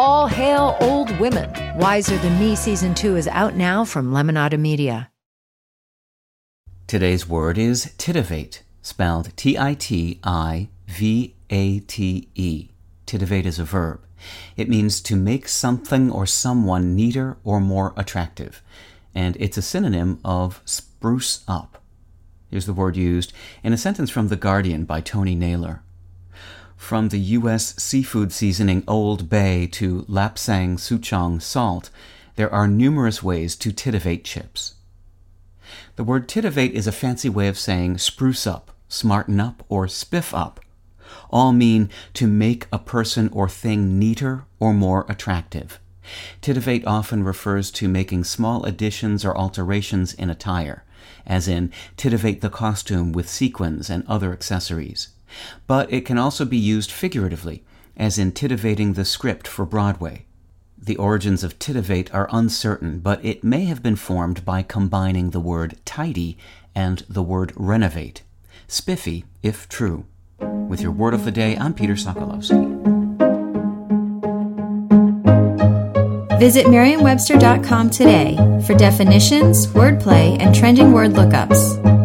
All hail old women. Wiser Than Me season two is out now from Lemonada Media. Today's word is titivate, spelled T I T I V A T E. Titivate is a verb. It means to make something or someone neater or more attractive, and it's a synonym of spruce up. Here's the word used in a sentence from The Guardian by Tony Naylor. From the U.S. seafood seasoning Old Bay to Lapsang Souchong salt, there are numerous ways to titivate chips. The word titivate is a fancy way of saying spruce up, smarten up, or spiff up. All mean to make a person or thing neater or more attractive. Titivate often refers to making small additions or alterations in attire, as in titivate the costume with sequins and other accessories. But it can also be used figuratively, as in titivating the script for Broadway. The origins of titivate are uncertain, but it may have been formed by combining the word tidy and the word renovate. Spiffy, if true. With your word of the day, I'm Peter Sokolowski. Visit Merriam-Webster.com today for definitions, wordplay, and trending word lookups.